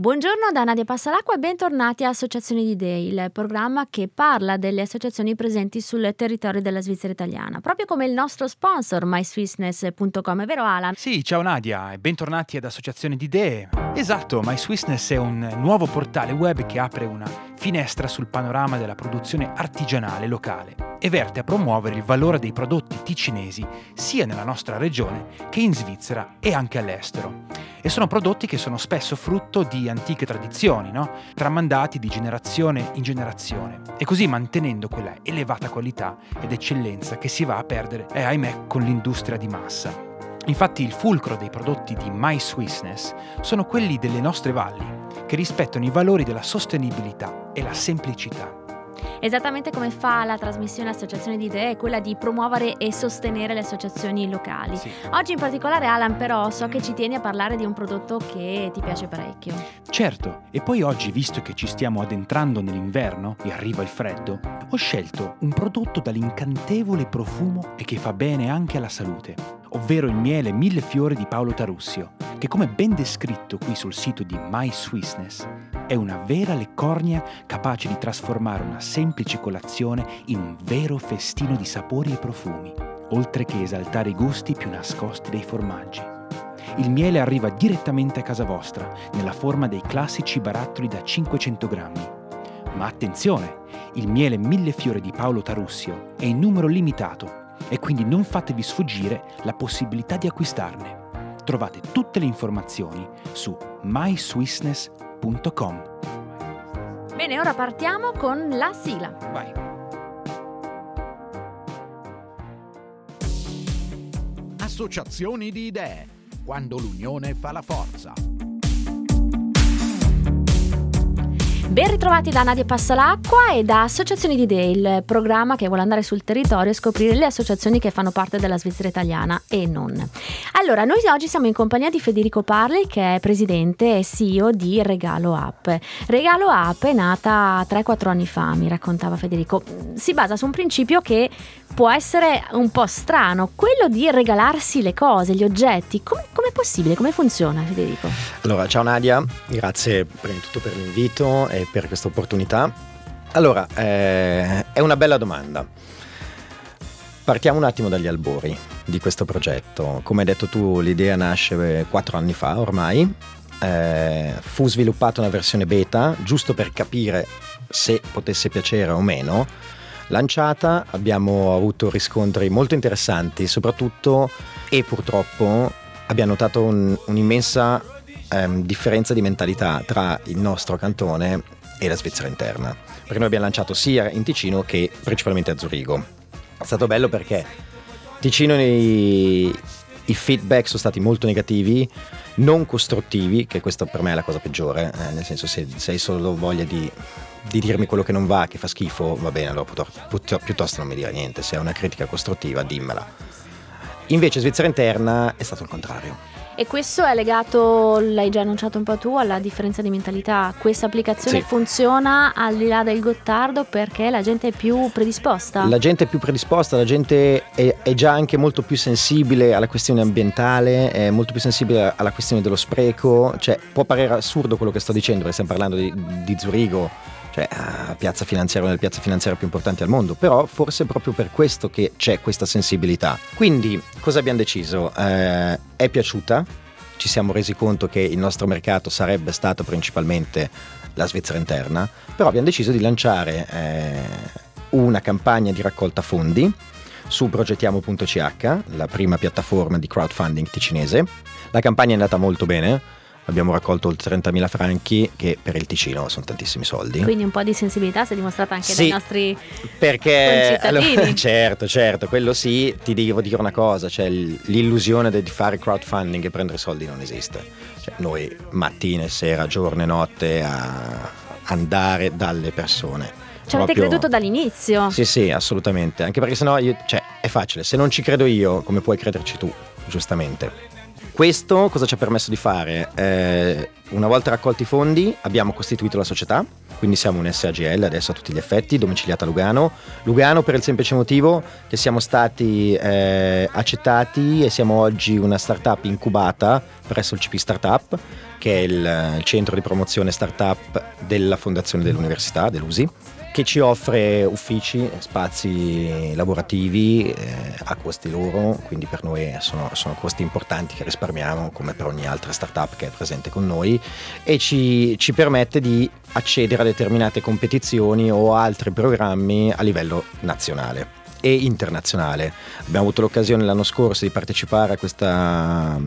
Buongiorno da Nadia Passalacqua e bentornati a Associazioni di Idee, il programma che parla delle associazioni presenti sul territorio della Svizzera italiana, proprio come il nostro sponsor myswissness.com, è vero Alan? Sì, ciao Nadia e bentornati ad Associazioni di Idee. Esatto, MySwissness è un nuovo portale web che apre una finestra sul panorama della produzione artigianale locale e verte a promuovere il valore dei prodotti ticinesi sia nella nostra regione che in Svizzera e anche all'estero. E sono prodotti che sono spesso frutto di antiche tradizioni, no? tramandati di generazione in generazione, e così mantenendo quella elevata qualità ed eccellenza che si va a perdere, eh, ahimè, con l'industria di massa. Infatti il fulcro dei prodotti di My Swissness sono quelli delle nostre valli, che rispettano i valori della sostenibilità e la semplicità. Esattamente come fa la trasmissione Associazione di Idee, quella di promuovere e sostenere le associazioni locali. Sì. Oggi in particolare Alan però so che ci tieni a parlare di un prodotto che ti piace parecchio. Certo, e poi oggi, visto che ci stiamo addentrando nell'inverno e arriva il freddo, ho scelto un prodotto dall'incantevole profumo e che fa bene anche alla salute, ovvero il miele mille fiori di Paolo Tarussio, che come ben descritto qui sul sito di My Swissness, è una vera leccornia capace di trasformare una semplice colazione in un vero festino di sapori e profumi, oltre che esaltare i gusti più nascosti dei formaggi. Il miele arriva direttamente a casa vostra, nella forma dei classici barattoli da 500 grammi. Ma attenzione, il miele mille fiori di Paolo Tarussio è in numero limitato e quindi non fatevi sfuggire la possibilità di acquistarne. Trovate tutte le informazioni su myswissness.com. Bene, ora partiamo con la sigla. Vai. Associazioni di idee, quando l'unione fa la forza. Ben ritrovati da Nadia Passalacqua e da Associazioni di Idee, il programma che vuole andare sul territorio e scoprire le associazioni che fanno parte della Svizzera italiana e non. Allora, noi oggi siamo in compagnia di Federico Parli, che è presidente e CEO di Regalo App. Regalo App è nata 3-4 anni fa, mi raccontava Federico. Si basa su un principio che può essere un po' strano, quello di regalarsi le cose, gli oggetti. Come è possibile? Come funziona, Federico? Allora, ciao Nadia, grazie prima di tutto per l'invito e per questa opportunità. Allora, eh, è una bella domanda. Partiamo un attimo dagli albori di questo progetto. Come hai detto tu, l'idea nasce quattro anni fa ormai. Eh, fu sviluppata una versione beta giusto per capire se potesse piacere o meno. Lanciata abbiamo avuto riscontri molto interessanti, soprattutto e purtroppo abbiamo notato un, un'immensa ehm, differenza di mentalità tra il nostro cantone e la Svizzera interna. Perché noi abbiamo lanciato sia in Ticino che principalmente a Zurigo. È stato bello perché Ticino i, i feedback sono stati molto negativi, non costruttivi, che questa per me è la cosa peggiore, eh, nel senso se, se hai solo voglia di, di, dirmi quello che non va, che fa schifo, va bene, allora piuttosto non mi dire niente, se è una critica costruttiva dimmela. Invece Svizzera interna è stato il contrario. E questo è legato, l'hai già annunciato un po' tu, alla differenza di mentalità. Questa applicazione Sì. funziona al di là del Gottardo perché la gente è più predisposta. La gente è più predisposta, la gente è, è già anche molto più sensibile alla questione ambientale, è molto più sensibile alla questione dello spreco. Cioè, può parere assurdo quello che sto dicendo, perché stiamo parlando di, di Zurigo, cioè ah, piazza finanziaria, una delle piazze finanziarie più importanti al mondo, però forse è proprio per questo che c'è questa sensibilità. Quindi, cosa abbiamo deciso? Eh, è piaciuta, ci siamo resi conto che il nostro mercato sarebbe stato principalmente la Svizzera interna, però abbiamo deciso di lanciare eh, una campagna di raccolta fondi su progettiamo.ch, la prima piattaforma di crowdfunding ticinese. La campagna è andata molto bene, abbiamo raccolto oltre 30.000 franchi, che per il Ticino sono tantissimi soldi. Quindi un po' di sensibilità si è dimostrata anche Sì, dai nostri Perché allora, certo, certo, quello sì, ti devo dire una cosa, cioè l'illusione di fare crowdfunding e prendere soldi non esiste. Cioè, noi mattina sera, giorno e notte a andare dalle persone. Ci avete Proprio- creduto dall'inizio. Sì, sì, assolutamente, anche perché sennò io, cioè, è facile, se non ci credo io, come puoi crederci tu, giustamente. Questo cosa ci ha permesso di fare? Eh, una volta raccolti i fondi abbiamo costituito la società, quindi siamo un SAGL adesso a tutti gli effetti, domiciliata a Lugano. Lugano per il semplice motivo che siamo stati eh, accettati e siamo oggi una startup incubata presso il CP Startup, che è il, il centro di promozione startup della fondazione dell'università, dell'USI che ci offre uffici, spazi lavorativi eh, a costi loro, quindi per noi sono, sono, costi importanti che risparmiamo come per ogni altra startup che è presente con noi e ci, ci permette di accedere a determinate competizioni o altri programmi a livello nazionale e internazionale. Abbiamo avuto l'occasione l'anno scorso di partecipare a questa,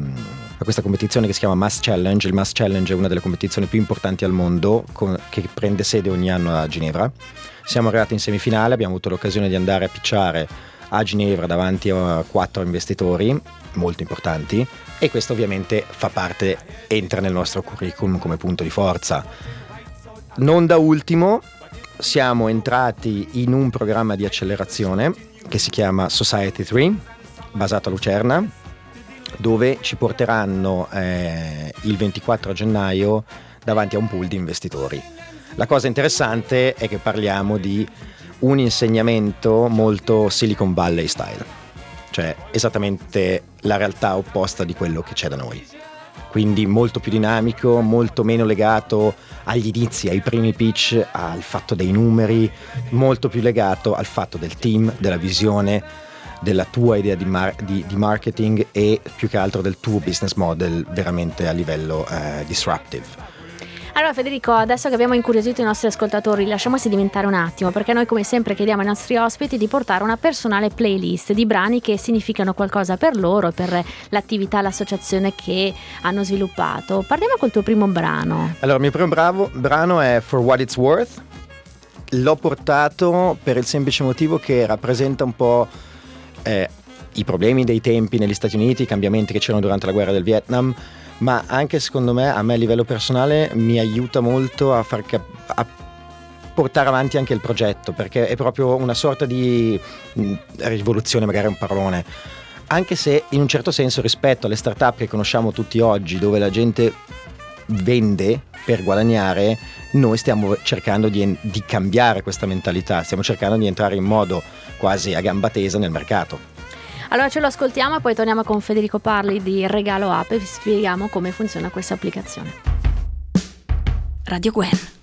a questa, competizione che si chiama Mass Challenge. Il Mass Challenge è una delle competizioni più importanti al mondo con, che prende sede ogni anno a Ginevra. Siamo arrivati in semifinale, abbiamo avuto l'occasione di andare a picciare a Ginevra davanti a quattro investitori molto importanti e questo ovviamente fa parte, entra nel nostro curriculum come punto di forza. Non da ultimo, siamo entrati in un programma di accelerazione che si chiama Society 3, basato a Lucerna, dove ci porteranno eh, il 24 gennaio davanti a un pool di investitori. La cosa interessante è che parliamo di un insegnamento molto Silicon Valley style, cioè esattamente la realtà opposta di quello che c'è da noi quindi molto più dinamico, molto meno legato agli inizi, ai primi pitch, al fatto dei numeri, molto più legato al fatto del team, della visione, della tua idea di, mar- di, di marketing e più che altro del tuo business model veramente a livello eh, disruptive. Allora Federico, adesso che abbiamo incuriosito i nostri ascoltatori, lasciamo sedimentare un attimo, perché noi come sempre chiediamo ai nostri ospiti di portare una personale playlist di brani che significano qualcosa per loro, per l'attività, l'associazione che hanno sviluppato. Parliamo col tuo primo brano. Allora, il mio primo bravo, brano è For What It's Worth. L'ho portato per il semplice motivo che rappresenta un po' eh, i problemi dei tempi negli Stati Uniti, i cambiamenti che c'erano durante la guerra del Vietnam ma anche secondo me a me a livello personale mi aiuta molto a far cap- a portare avanti anche il progetto perché è proprio una sorta di mh, rivoluzione magari un parolone. Anche se in un certo senso rispetto alle start-up che conosciamo tutti oggi dove la gente vende per guadagnare noi stiamo cercando di, di cambiare questa mentalità stiamo cercando di entrare in modo quasi a gamba tesa nel mercato allora ce lo ascoltiamo e poi torniamo con Federico Parli di Regalo App e vi spieghiamo come funziona questa applicazione. Radio Gwen.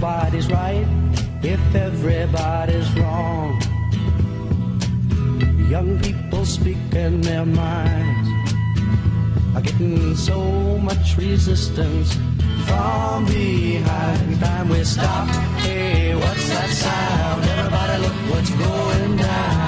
Nobody's right if everybody's wrong. Young people speaking their minds are getting so much resistance from behind. Time we stop. Hey, what's that sound? Everybody, look what's going down.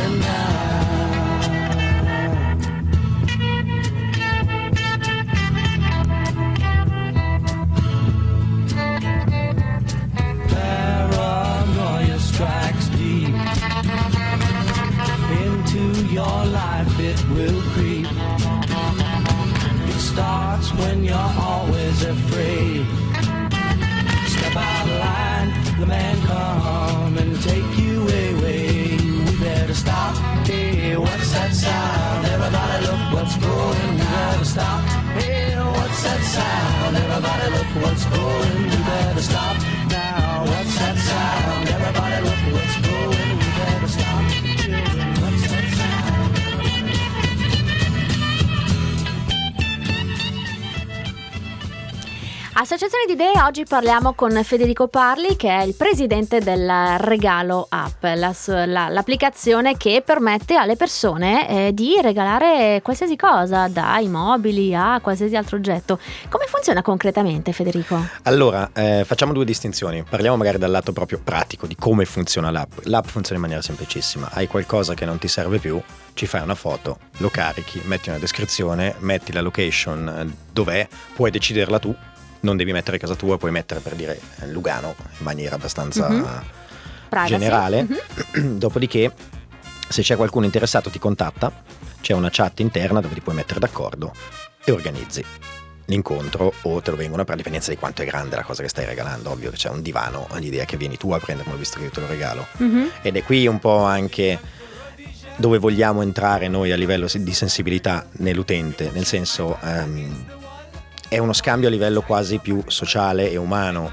your oggi parliamo con Federico Parli che è il presidente del Regalo App, la la- l'applicazione che permette alle persone eh, di regalare qualsiasi cosa, dai mobili a qualsiasi altro oggetto. Come funziona concretamente Federico? Allora, eh, facciamo due distinzioni. Parliamo magari dal lato proprio pratico di come funziona l'app. L'app funziona in maniera semplicissima. Hai qualcosa che non ti serve più, ci fai una foto, lo carichi, metti una descrizione, metti la location eh, dov'è, puoi deciderla tu. Non devi mettere casa tua, puoi mettere per dire Lugano in maniera abbastanza Mhm. Privacy? generale. Mhm. Dopodiché, se c'è qualcuno interessato, ti contatta, c'è una chat interna dove ti puoi mettere d'accordo e organizzi l'incontro o te lo vengono per dipendenza di quanto è grande la cosa che stai regalando. Ovvio che c'è un divano, l'idea che vieni tu a prendermelo visto che io te lo regalo. Mhm. Ed è qui un po' anche dove vogliamo entrare noi a livello di sensibilità nell'utente, nel senso ehm, è uno scambio a livello quasi più sociale e umano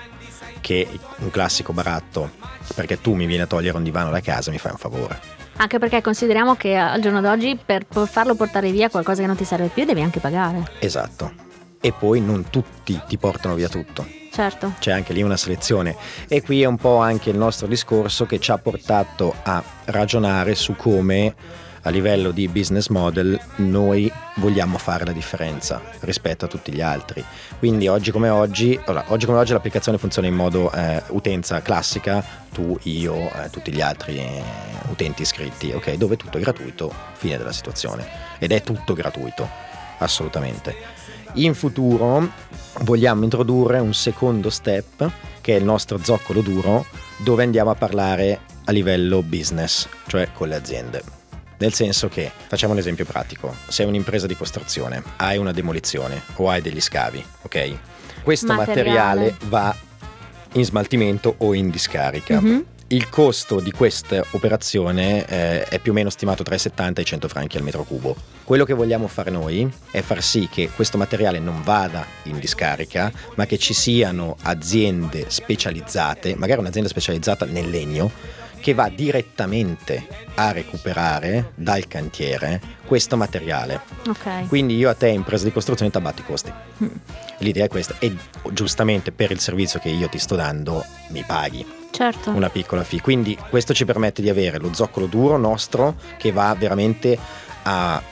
che un classico baratto, perché tu mi vieni a togliere un divano da casa e mi fai un favore. Anche perché consideriamo che al giorno d'oggi per farlo portare via qualcosa che non ti serve più devi anche pagare. Esatto. E poi non tutti ti portano via tutto. Certo. c'è anche lì una selezione e qui è un po' anche il nostro discorso che ci ha portato a ragionare su come a livello di business model noi vogliamo fare la differenza rispetto a tutti gli altri. Quindi oggi come oggi, allora, oggi come oggi l'applicazione funziona in modo eh, utenza classica, tu, io, eh, tutti gli altri eh, utenti iscritti, ok? Dove tutto è gratuito, fine della situazione. Ed è tutto gratuito, assolutamente. In futuro vogliamo introdurre un secondo step che è il nostro zoccolo duro dove andiamo a parlare a livello business, cioè con le aziende. Nel senso che, facciamo un esempio pratico, sei un'impresa di costruzione, hai una demolizione o hai degli scavi, ok? Questo Materiale. materiale, va in smaltimento o in discarica. Mhm. Il costo di questa operazione eh, è più o meno stimato tra i 70 e i 100 franchi al metro cubo. Quello che vogliamo fare noi è far sì che questo materiale non vada in discarica, ma che ci siano aziende specializzate, magari un'azienda specializzata nel legno, che va direttamente a recuperare dal cantiere questo materiale. Ok. Quindi io a te, impresa di costruzione, ti abbatti i costi. Mm. L'idea è questa e giustamente per il servizio che io ti sto dando mi paghi Certo. una piccola fee. Quindi questo ci permette di avere lo zoccolo duro nostro che va veramente a,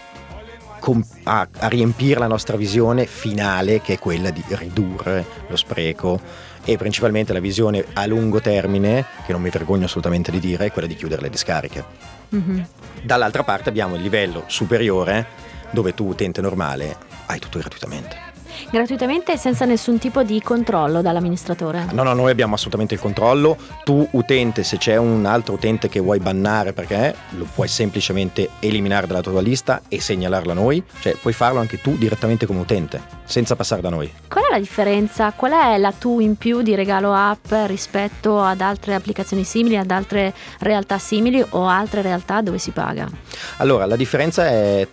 a- a riempire la nostra visione finale che è quella di ridurre lo spreco e principalmente la visione a lungo termine, che non mi vergogno assolutamente di dire, è quella di chiudere le discariche. Mhm. Dall'altra parte abbiamo il livello superiore dove tu utente normale hai tutto gratuitamente. Gratuitamente e senza nessun tipo di controllo dall'amministratore. No, no, noi abbiamo assolutamente il controllo. Tu, utente, se c'è un altro utente che vuoi bannare perché lo puoi semplicemente eliminare dalla tua lista e segnalarlo a noi. Cioè, puoi farlo anche tu direttamente come utente, senza passare da noi. Qual è la differenza? Qual è la tu in più di regalo app rispetto ad altre applicazioni simili, ad altre realtà simili o altre realtà dove si paga? Allora, la differenza è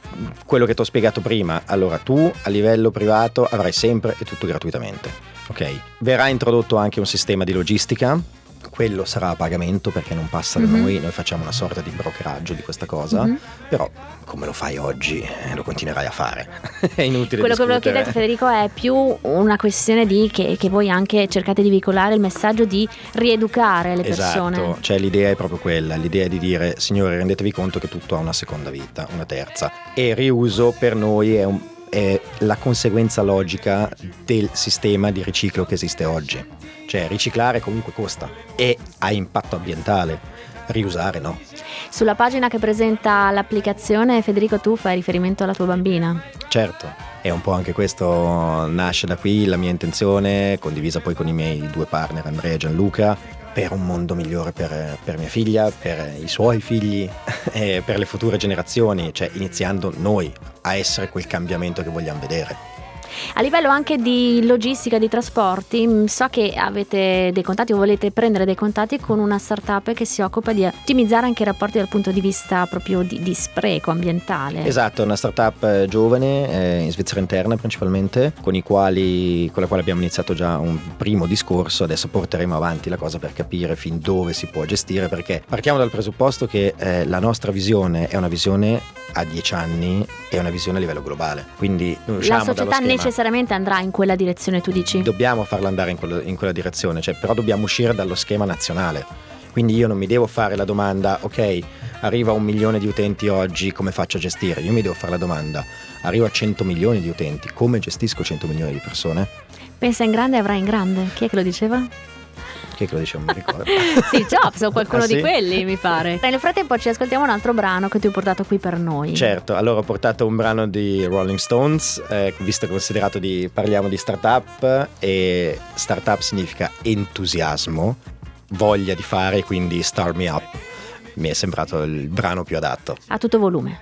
quello che ti ho spiegato prima. Allora, tu a livello privato avrai sempre e tutto gratuitamente. Ok? Verrà introdotto anche un sistema di logistica. Quello sarà a pagamento perché non passa da Mhm. noi, noi facciamo una sorta di brokeraggio di questa cosa, Mhm. però come lo fai oggi eh, lo continuerai a fare. è inutile Quello che volevo discutere. chiederti Federico è più una questione di che, che voi anche cercate di veicolare il messaggio di rieducare le persone. Esatto, cioè l'idea è proprio quella, l'idea di dire signori rendetevi conto che tutto ha una seconda vita, una terza e riuso per noi è, un- è la conseguenza logica del sistema di riciclo che esiste oggi, cioè riciclare comunque costa e ha impatto ambientale, riusare no. Sulla pagina che presenta l'applicazione Federico tu fai riferimento alla tua bambina. Certo, e un po' anche questo nasce da qui la mia intenzione, condivisa poi con i miei due partner Andrea e Gianluca, per un mondo migliore per, per mia figlia, per i suoi figli e per le future generazioni, cioè iniziando noi a essere quel cambiamento che vogliamo vedere. A livello anche di logistica, di trasporti, mh, so che avete dei contatti o volete prendere dei contatti con una startup che si occupa di ottimizzare anche i rapporti dal punto di vista proprio di, di spreco ambientale. Esatto, una startup eh, giovane eh, in Svizzera interna principalmente, con, i quali, con la quale abbiamo iniziato già un primo discorso, adesso porteremo avanti la cosa per capire fin dove si può gestire, perché partiamo dal presupposto che eh, la nostra visione è una visione a 10 anni e una visione a livello globale, quindi La non usciamo dallo società schema. Necessariamente andrà in quella direzione, tu dici? Dobbiamo farla andare in, quello- in quella direzione, cioè, però dobbiamo uscire dallo schema nazionale. Quindi io non mi devo fare la domanda, ok, arriva un milione di utenti oggi, come faccio a gestire? Io mi devo fare la domanda, arrivo a 100 milioni di utenti, come gestisco 100 milioni di persone? Pensa in grande e avrai in grande. Chi è che lo diceva? Chi è che lo dice? Non mi ricordo. Sì, Jobs o qualcuno Ah, di sì? quelli, mi pare. Nel frattempo ci ascoltiamo un altro brano che ti ho portato qui per noi. Certo, allora ho portato un brano di Rolling Stones, eh, visto che considerato di parliamo di startup e startup significa entusiasmo, voglia di fare, quindi Start Me Up. Mi è sembrato il brano più adatto. A tutto volume.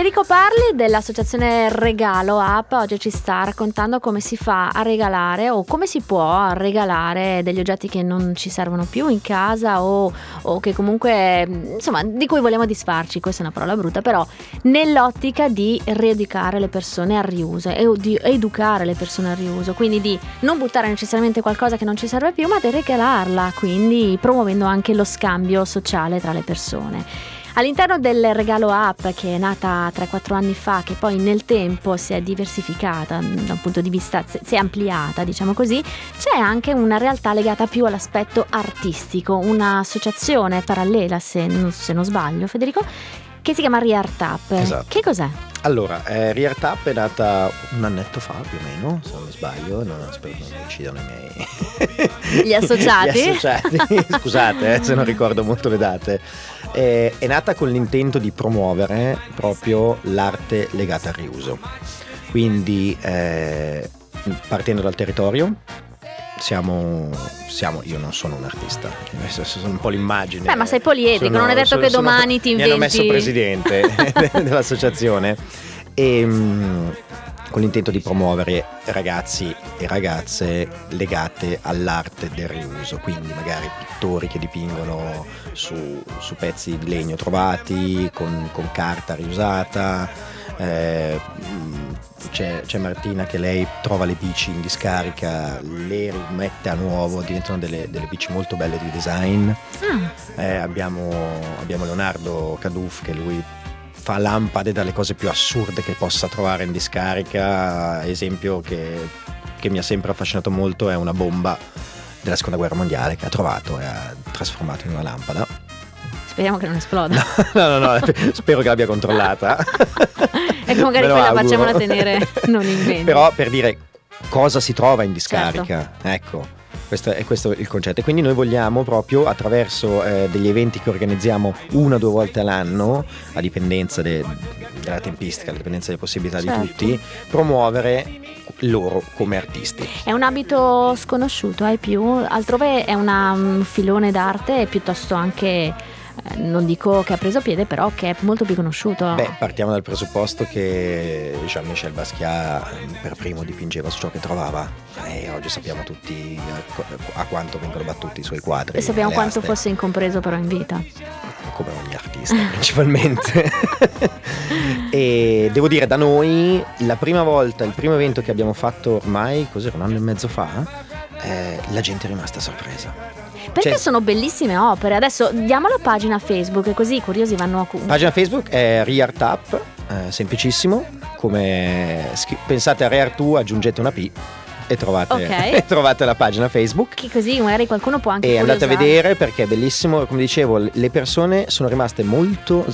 Federico Parli dell'associazione Regalo App oggi ci sta raccontando come si fa a regalare o come si può regalare degli oggetti che non ci servono più in casa o, o che comunque insomma di cui vogliamo disfarci, questa è una parola brutta, però nell'ottica di rieducare le persone al riuso e di educare le persone al riuso, quindi di non buttare necessariamente qualcosa che non ci serve più ma di regalarla, quindi promuovendo anche lo scambio sociale tra le persone. All'interno del regalo app che è nata 3-4 anni fa, che poi nel tempo si è diversificata mm, da un punto di vista, si è ampliata, diciamo così, c'è anche una realtà legata più all'aspetto artistico, un'associazione parallela, se non, se non sbaglio, Federico, che si chiama Reart Up. Esatto. Che cos'è? Allora, eh, Reart Up è nata un annetto fa più o meno, se non mi sbaglio, non, spero che non mi uccidano i miei... Gli associati? Gli associati, scusate eh, se non ricordo molto le date. Eh, è nata con l'intento di promuovere proprio l'arte legata al riuso. Quindi eh, partendo dal territorio, siamo, siamo, io non sono un artista, sono un po' l'immagine. Beh, ma sei poliedrico, Sono- non è detto sono- che sono- domani ti Mi hanno messo inventi- presidente dell'associazione e mm, con l'intento di promuovere ragazzi e ragazze legate all'arte del riuso, quindi magari pittori che dipingono su, su pezzi di legno trovati, con, con carta riusata. Eh, mm, c'è, c'è Martina che lei trova le bici in discarica, le rimette a nuovo, diventano delle, delle bici molto belle di design. Ah, Eh, abbiamo, abbiamo Leonardo Caduff che lui fa lampade dalle cose più assurde che possa trovare in discarica. Esempio che, che mi ha sempre affascinato molto è una bomba della seconda guerra mondiale che ha trovato e ha trasformato in una lampada. Speriamo che non esploda. no, no, no, spero che l'abbia controllata. e che magari poi la auguro. facciamola tenere non in vendita. Però per dire cosa si trova in discarica, ecco. Questo è questo il concetto. E quindi noi vogliamo proprio attraverso eh, degli eventi che organizziamo una o due volte all'anno, a dipendenza de- della tempistica, a dipendenza delle possibilità Certo. di tutti, promuovere loro come artisti. È un abito sconosciuto, hai più? Altrove è una- un filone d'arte piuttosto anche, non dico che ha preso piede, però che è molto più conosciuto. Beh, partiamo dal presupposto che Jean-Michel Basquiat mm, per primo dipingeva su ciò che trovava e oggi sappiamo tutti a, co- a quanto vengono battuti i suoi quadri. e sappiamo quanto aste. fosse incompreso però in vita. come ogni artista principalmente. e devo dire, da noi la prima volta, il primo evento che abbiamo fatto ormai, cos'era, un anno e mezzo fa, eh, la gente è rimasta sorpresa. Perché Cioè- sono bellissime opere. Adesso diamo la pagina Facebook, così i curiosi vanno a... cu- Pagina Facebook è Reart Up, eh, semplicissimo, come pensate a Reart 2 aggiungete una P e trovate, Ok. e trovate la pagina Facebook. Che così magari qualcuno può anche E andate a curiosare. vedere perché è bellissimo, come dicevo, le persone sono rimaste molto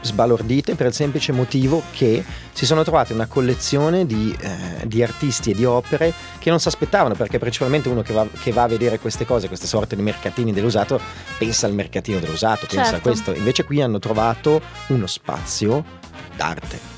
sbalordite per il semplice motivo che si sono trovate una collezione di, eh, di artisti e di opere che non si aspettavano, perché principalmente uno che va, che va a vedere queste cose, queste sorte di mercatini dell'usato, pensa al mercatino dell'usato, pensa a Certo. questo. Invece qui hanno trovato uno spazio d'arte.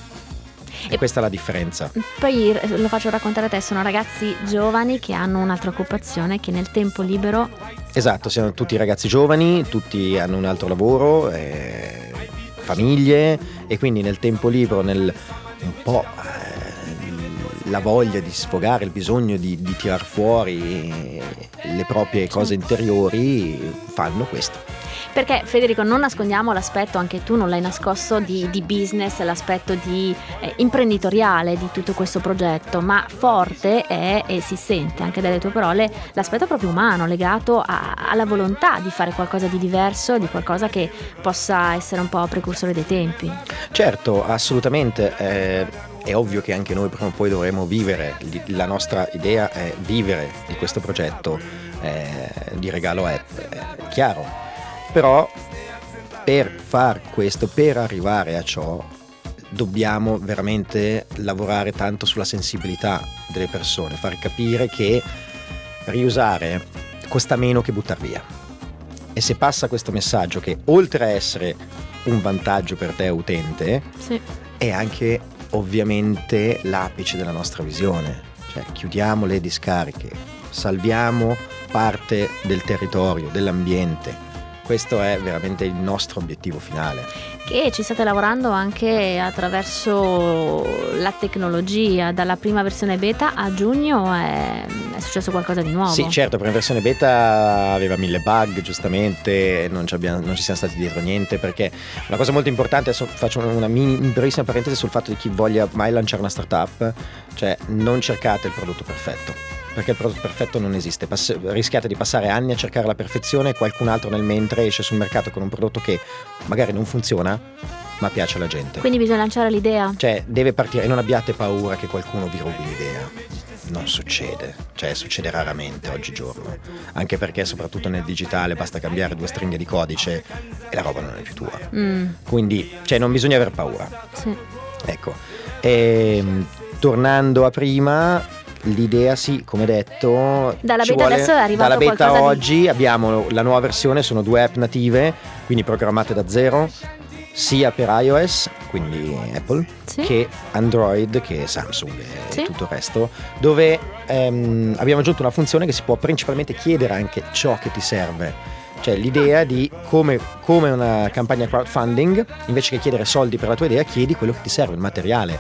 E, questa è la differenza. Poi lo faccio raccontare a te, sono ragazzi giovani che hanno un'altra occupazione che nel tempo libero Esatto, siamo tutti ragazzi giovani, tutti hanno un altro lavoro, eh, famiglie e quindi nel tempo libero, nel un po' eh, la voglia di sfogare, il bisogno di, di tirar fuori le proprie cose interiori, fanno questo. Perché Federico non nascondiamo l'aspetto, anche tu non l'hai nascosto, di, di business, l'aspetto di, eh, imprenditoriale di tutto questo progetto, ma forte è, e si sente anche dalle tue parole, l'aspetto proprio umano, legato a- alla volontà di fare qualcosa di diverso, di qualcosa che possa essere un po' precursore dei tempi. Certo, assolutamente. eh, è ovvio che anche noi prima o poi dovremo vivere. La nostra idea è vivere di questo progetto eh, di regalo app, è chiaro. Però per far questo, per arrivare a ciò, dobbiamo veramente lavorare tanto sulla sensibilità delle persone, far capire che riusare costa meno che buttar via. E se passa questo messaggio che oltre a essere un vantaggio per te utente, Sì. è anche ovviamente l'apice della nostra visione. Cioè chiudiamo le discariche, salviamo parte del territorio, dell'ambiente, Questo è veramente il nostro obiettivo finale. Che ci state lavorando anche attraverso la tecnologia, dalla prima versione beta a giugno è, è successo qualcosa di nuovo. Sì, certo, per versione beta aveva mille bug, giustamente, non ci, abbiamo- non ci siamo stati dietro niente, perché una cosa molto importante, adesso faccio una mini, brevissima parentesi sul fatto di chi voglia mai lanciare una startup, cioè non cercate il prodotto perfetto. Perché il prodotto perfetto non esiste, Pass- rischiate di passare anni a cercare la perfezione e qualcun altro nel mentre esce sul mercato con un prodotto che magari non funziona, ma piace alla gente. Quindi bisogna lanciare l'idea. Cioè, deve partire e non abbiate paura che qualcuno vi rubi l'idea. Non succede, cioè succede raramente oggigiorno. Anche perché soprattutto nel digitale basta cambiare due stringhe di codice e la roba non è più tua. Mm, Quindi, cioè, non bisogna aver paura. sì. Ecco. Ehm, tornando a prima, l'idea sì, come detto. Dalla beta adesso è arrivato Dalla beta qualcosa di- oggi abbiamo la nuova versione, sono due app native, quindi programmate da zero, sia per iOS, quindi Apple, Sì. che Android, che Samsung e Sì. tutto il resto, dove ehm, abbiamo aggiunto una funzione che si può principalmente chiedere anche ciò che ti serve. Cioè l'idea di come, come una campagna crowdfunding, invece che chiedere soldi per la tua idea, chiedi quello che ti serve, il materiale.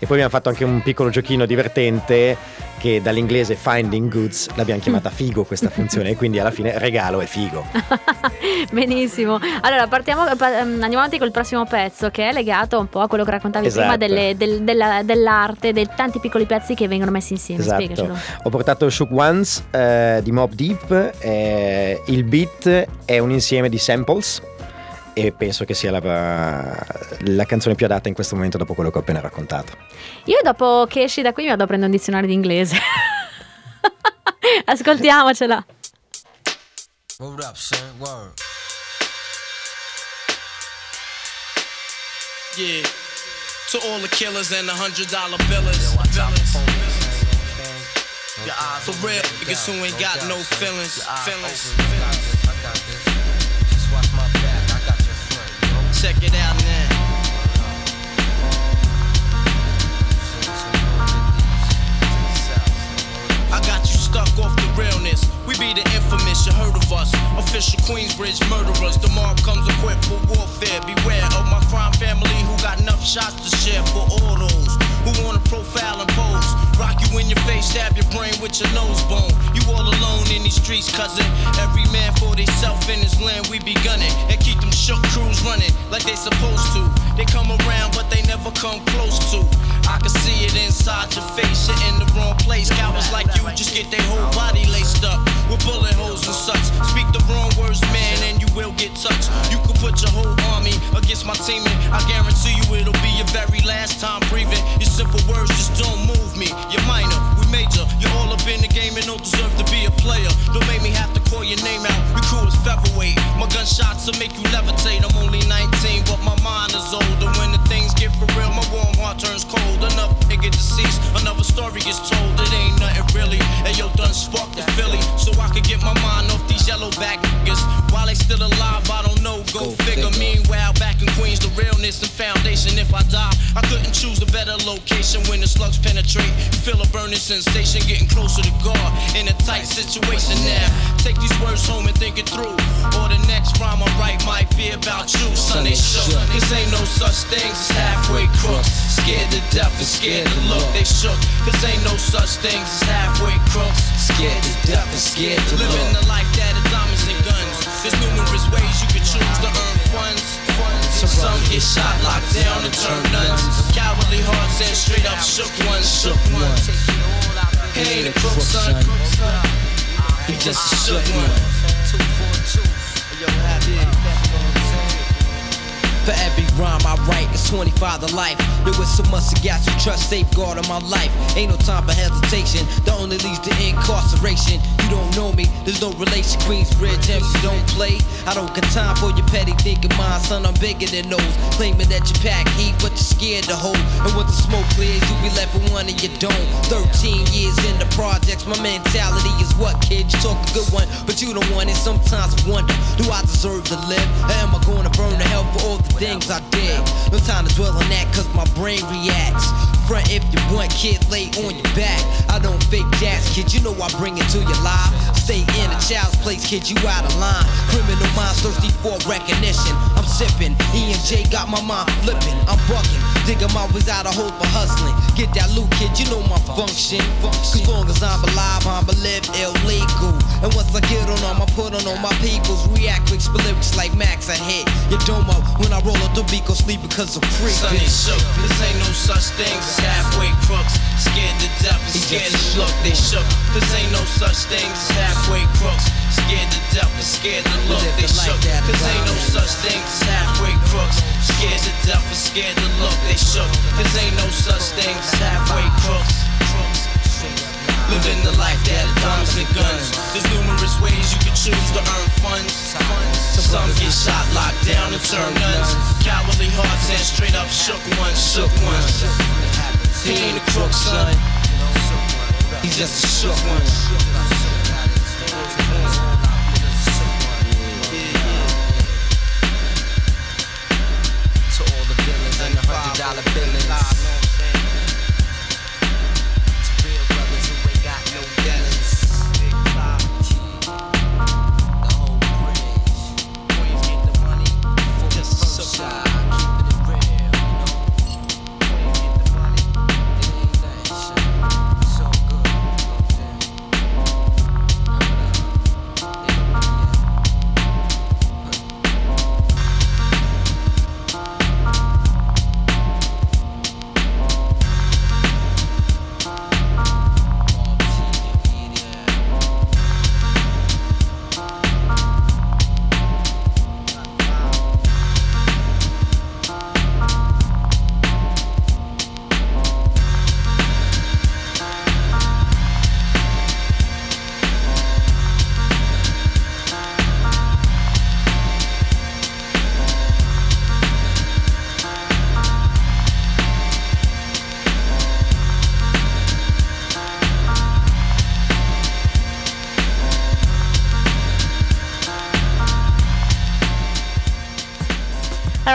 E poi abbiamo fatto anche un piccolo giochino divertente che dall'inglese finding goods l'abbiamo chiamata figo questa funzione e quindi alla fine regalo è figo. Benissimo. Allora, partiamo, pa- ehm, andiamo avanti col prossimo pezzo che è legato un po' a quello che raccontavi prima Esatto. delle- del- della- dell'arte, dei tanti piccoli pezzi che vengono messi insieme. Esatto. Spiegacelo. Ho portato Shook Ones eh, di Mob Deep. eh, il beat è un insieme di samples. E penso che sia la, la canzone più adatta in questo momento dopo quello che ho appena raccontato. Io dopo che esci da qui mi vado a prendere un dizionario di inglese. Ascoltiamocela. Word up, son. Word. Yeah. To all the killers and the hundred dollar billers. For real niggas who ain't got no feelings. Feelings. Check it out now. I got you stuck off the realness. We be the infamous, you heard of us. Official Queensbridge murderers. The mob comes equipped for warfare. Beware of my crime family who got enough shots to share for those who wanna profile and pose. Rock you in your face, stab your brain with your nose bone. You all alone in these streets, cousin. Every man for theyself in his land, we be gunning. And keep them shook crews running like they supposed to. They come around, but they never come close to. I can see it inside your face, you're in the wrong place. Cowards like you just get their whole body laced up with bullet holes and such. Speak the wrong words, man, and you will get touched. You can put your whole army against my team, and I guarantee you it'll be your very last time breathing. Your simple words just don't move me. You're minor, we major. You're all up in the game and don't deserve to be a player. Don't make me have to call your name out. Your crew is featherweight. My gunshots will make you levitate. I'm only 19, but my mind is older. When the things get for real, my warm heart turns cold. Another nigga deceased, another story gets told. It ain't nothing really. And yo, done sparked the Philly, so I could get my mind off these yellow back niggas. While they still alive, I don't know. Go, figure. Meanwhile, back in Queens, the realness and foundation. If I die, I couldn't choose a better location when the slugs penetrate. Feel a burning sensation, getting closer to God in a tight situation now. Take these words home and think it through. Or the next rhyme I write might be about you, son. They shook. Cause ain't no such things as halfway crooks. Scared to death and scared to look. They shook. Cause ain't no such things as halfway crooks. Scared to death and scared to look. Living the life that is diamonds and guns. There's numerous ways you can choose to earn funds. Some get shot, locked down, and turn nuns. Cowardly hearts and straight up shook ones, shook ones. He ain't a crook, son. He just a shook one. For every rhyme I write, it's 25 to life. There was so much I got to trust, safeguard of my life. Ain't no time for hesitation, that only leads to incarceration. You don't know me, there's no relation. Queensbridge, you don't play. I don't got time for your petty thinking, mind, son. I'm bigger than those. Claiming that you pack heat, but you're scared to hold. And once the smoke clears, you be left with one and you don't. 13 years in the projects, my mentality is what, kid? You talk a good one, but you don't want it. Sometimes I wonder, do I deserve to live? Or am I to burn to hell for all the things I did. No time to dwell on that, cause my brain reacts. Front if you want, kid, lay on your back. I don't fake jazz, kid, you know I bring it to your Stay in a child's place, kid, you out of line. Criminal minds thirsty for recognition. I'm sipping, E and J got my mind flipping. I'm bucking, digging my ways out of hope for hustling. Get that loot, kid, you know my function. Cause long as I'm alive, I'm a live illegal. And once I get on them, I put on all my peoples. React quick, spit lyrics like Max, I hit your dome up. When I roll up the beat, go sleep because I'm free. Sonny shook, cause ain't no such thing as halfway crooks. Scared to death and scared to look, they shook. Cause ain't no such thing as halfway crooks. Scared to death and scared to look, they shook. Cause ain't no such thing as halfway crooks. Scared to death and scared to look, they shook. Cause ain't no such thing as halfway crooks. Living the life that are diamonds and guns. There's numerous ways you can choose to earn funds. Some get shot, locked down, and turn nuns. Cowardly hearts and straight up shook ones, shook ones. He ain't a crook, son. He's just a shook one. Dollar billings.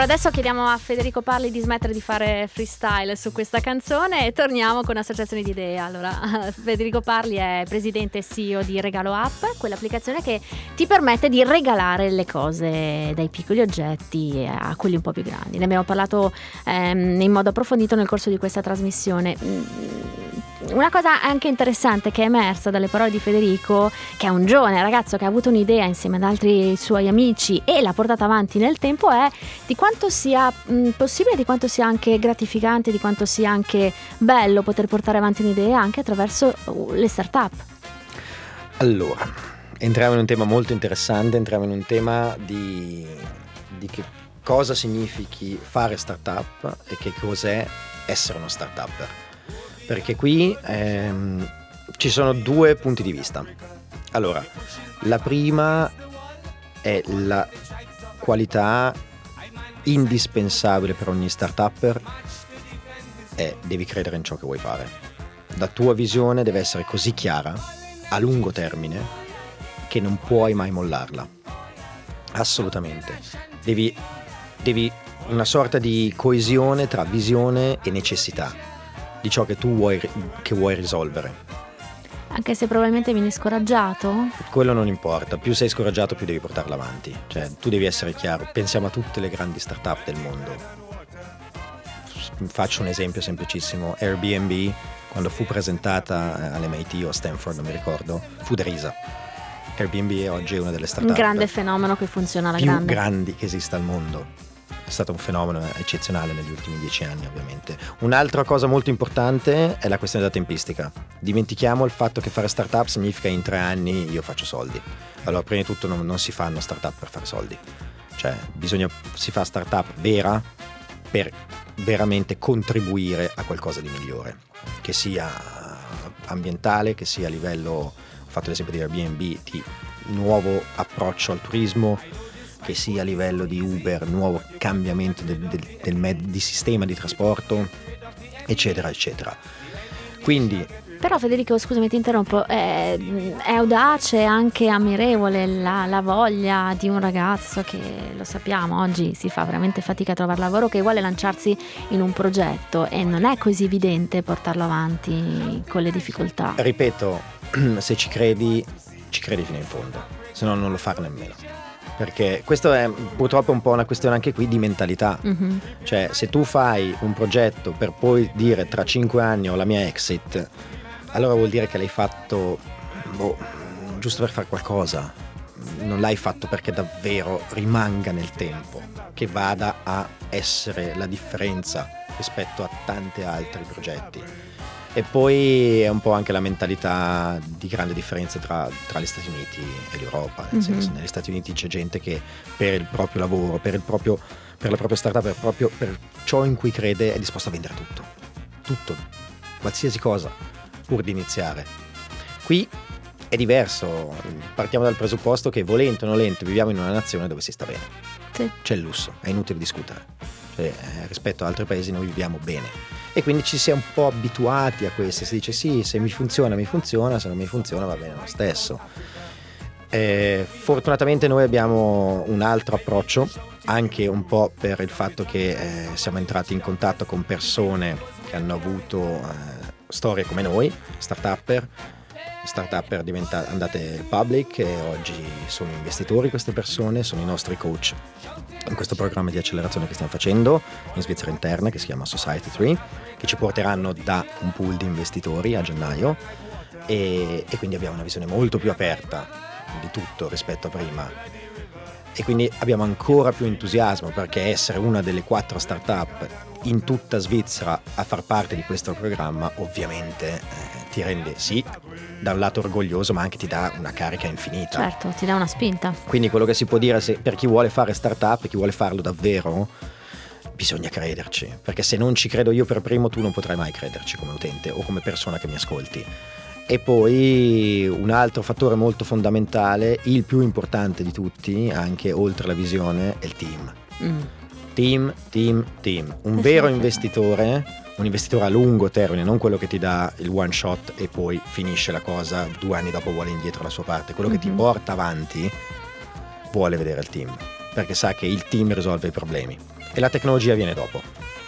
Allora adesso chiediamo a Federico Parli di smettere di fare freestyle su questa canzone e torniamo con associazioni di idee. Allora, Federico Parli è presidente e CEO di Regalo App, quell'applicazione che ti permette di regalare le cose dai piccoli oggetti a quelli un po' più grandi. Ne abbiamo parlato ehm, in modo approfondito nel corso di questa trasmissione. Una cosa anche interessante che è emersa dalle parole di Federico, che è un giovane ragazzo che ha avuto un'idea insieme ad altri suoi amici e l'ha portata avanti nel tempo, è di quanto sia mh, possibile, di quanto sia anche gratificante, di quanto sia anche bello poter portare avanti un'idea anche attraverso uh, le start-up. Allora, entriamo in un tema molto interessante, entriamo in un tema di, di che cosa significhi fare startup e che cos'è essere uno startup. Perché qui ehm, ci sono due punti di vista. Allora, la prima è la qualità indispensabile per ogni startupper è devi credere in ciò che vuoi fare. La tua visione deve essere così chiara a lungo termine che non puoi mai mollarla. Assolutamente. Devi, devi una sorta di coesione tra visione e necessità di ciò che tu vuoi, che vuoi risolvere. Anche se probabilmente vieni scoraggiato. Quello non importa, più sei scoraggiato più devi portarla avanti. Cioè, tu devi essere chiaro. Pensiamo a tutte le grandi startup del mondo. Faccio un esempio semplicissimo. Airbnb, quando fu presentata eh, all'MIT o a Stanford, non mi ricordo, fu derisa. Airbnb oggi è una delle startup Un grande fenomeno che funziona alla più grande. grandi che esista al mondo. Stato un fenomeno eccezionale negli ultimi dieci anni, ovviamente. Un'altra cosa molto importante è la questione della tempistica. Dimentichiamo il fatto che fare startup significa in tre anni io faccio soldi. Allora, prima di tutto non, non si fanno startup per fare soldi. Cioè, bisogna, si fa startup vera per veramente contribuire a qualcosa di migliore, che sia ambientale, che sia a livello, ho fatto l'esempio di Airbnb, di nuovo approccio al turismo, che sia a livello di Uber, nuovo cambiamento del, del- del med- di sistema di trasporto, eccetera, eccetera. Quindi Però Federico, scusami ti interrompo, è, è audace e anche ammirevole la, la voglia di un ragazzo che, lo sappiamo, oggi si fa veramente fatica a trovare lavoro, che vuole lanciarsi in un progetto e non è così evidente portarlo avanti con le difficoltà. Ripeto, se ci credi, ci credi fino in fondo, se no non lo fare nemmeno. Perché questo è purtroppo un po' una questione anche qui di mentalità. Mhm. Cioè, se tu fai un progetto per poi dire tra cinque anni ho la mia exit, allora vuol dire che l'hai fatto boh, giusto per fare qualcosa. Non l'hai fatto perché davvero rimanga nel tempo, che vada a essere la differenza rispetto a tanti altri progetti. E poi è un po' anche la mentalità di grande differenza tra, tra gli Stati Uniti e l'Europa. Nel Mhm. senso, negli Stati Uniti c'è gente che per il proprio lavoro, per, il proprio, per la propria startup, per, proprio, per ciò in cui crede è disposto a vendere tutto. Tutto, qualsiasi cosa, pur di iniziare. Qui è diverso, partiamo dal presupposto che volente o nolente viviamo in una nazione dove si sta bene. Sì. C'è il lusso, è inutile discutere. Cioè, eh, rispetto ad altri paesi noi viviamo bene. E quindi ci si è un po' abituati a questo, si dice sì, se mi funziona mi funziona, se non mi funziona va bene lo stesso. Eh, fortunatamente noi abbiamo un altro approccio, anche un po' per il fatto che eh, siamo entrati in contatto con persone che hanno avuto eh, storie come noi, start-upper, start-upper diventa- andate public e oggi sono investitori queste persone, sono i nostri coach in questo programma di accelerazione che stiamo facendo in Svizzera interna che si chiama Society 3 che ci porteranno da un pool di investitori a gennaio. E, e quindi abbiamo una visione molto più aperta di tutto rispetto a prima. E quindi abbiamo ancora più entusiasmo perché essere una delle quattro start-up in tutta Svizzera a far parte di questo programma ovviamente eh, ti rende sì da un lato orgoglioso ma anche ti dà una carica infinita Certo, ti dà una spinta. quindi quello che si può dire se- per chi vuole fare startup e chi vuole farlo davvero, bisogna crederci. Perché se non ci credo io per primo, tu non potrai mai crederci come utente o come persona che mi ascolti. E poi un altro fattore molto fondamentale, il più importante di tutti, anche oltre la visione, è il team. Mm. Team, team, team. Un vero investitore, un investitore a lungo termine, non quello che ti dà il one shot e poi finisce la cosa, due anni dopo vuole indietro la sua parte, quello che ti Mhm. porta avanti vuole vedere il team, perché sa che il team risolve i problemi e la tecnologia viene dopo.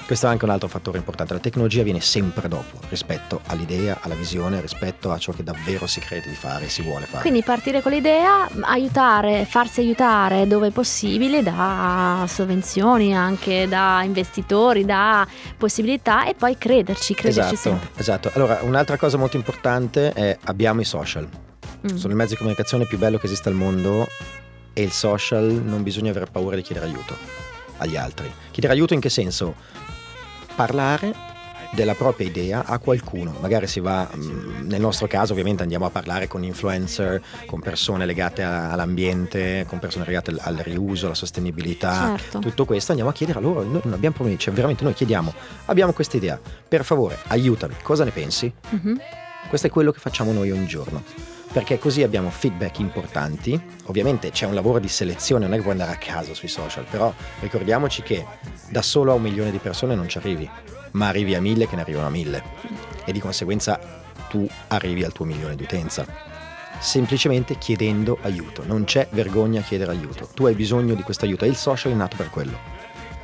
Questo è anche un altro fattore importante, la tecnologia viene sempre dopo rispetto all'idea, alla visione, rispetto a ciò che davvero si crede di fare e si vuole fare. Quindi partire con l'idea, aiutare, farsi aiutare dove è possibile da sovvenzioni, anche da investitori, da possibilità e poi crederci, crederci esatto, sempre. esatto. Allora, un'altra cosa molto importante è abbiamo i social. Mm. Sono il mezzo di comunicazione più bello che esiste al mondo e il social non bisogna avere paura di chiedere aiuto agli altri. Chiedere aiuto in che senso? Parlare della propria idea a qualcuno. Magari si va, mm, nel nostro caso ovviamente andiamo a parlare con influencer, con persone legate all'ambiente, con persone legate al, riuso, alla sostenibilità, Certo. tutto questo, andiamo a chiedere a loro, noi non abbiamo problemi, cioè veramente noi chiediamo, abbiamo questa idea, per favore aiutami, cosa ne pensi? Mhm. Questo è quello che facciamo noi ogni giorno. Perché così abbiamo feedback importanti. Ovviamente c'è un lavoro di selezione, non è che puoi andare a caso sui social, però ricordiamoci che da solo a un milione di persone non ci arrivi, ma arrivi a mille che ne arrivano a mille. E di conseguenza tu arrivi al tuo milione di utenza. Semplicemente chiedendo aiuto, non c'è vergogna a chiedere aiuto. Tu hai bisogno di questo aiuto e il social è nato per quello.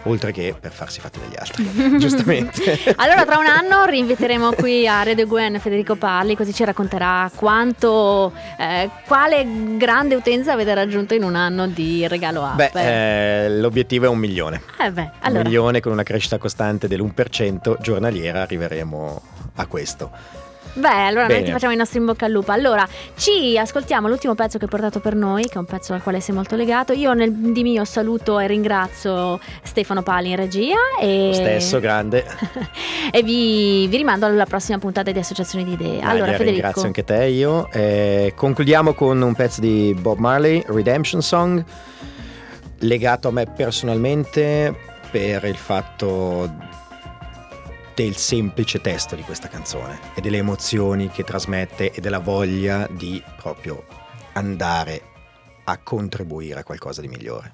Oltre che per farsi fatti dagli altri, giustamente. Allora tra un anno rinviteremo qui a Radio Gwen Federico Parli così ci racconterà quanto, eh, quale grande utenza avete raggiunto in un anno di regalo app. Beh, eh, l'obiettivo è un milione. Eh beh, Un allora, milione con una crescita costante dell'1% giornaliera arriveremo a questo. Beh, allora noi Bene. ti facciamo i nostri in bocca al lupo. Allora, ci ascoltiamo l'ultimo pezzo che hai portato per noi, che è un pezzo al quale sei molto legato. Io nel, di mio saluto e ringrazio Stefano Pali in regia e, Lo stesso, grande. e vi, vi rimando alla prossima puntata di Associazioni di Idee. allora, Federico. ringrazio anche te io. Eh, concludiamo con un pezzo di Bob Marley, Redemption Song, legato a me personalmente per il fatto del semplice testo di questa canzone e delle emozioni che trasmette e della voglia di proprio andare a contribuire a qualcosa di migliore.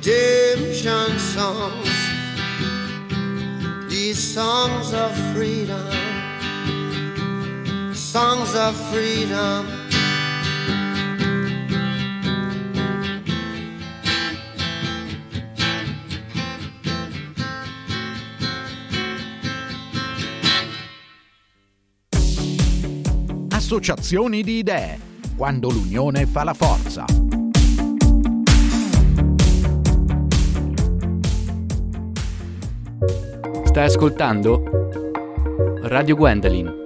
redemption songs. These songs of freedom, songs of freedom. Associazioni di idee, quando l'unione fa la forza. Stai ascoltando? Radio Gwendolyn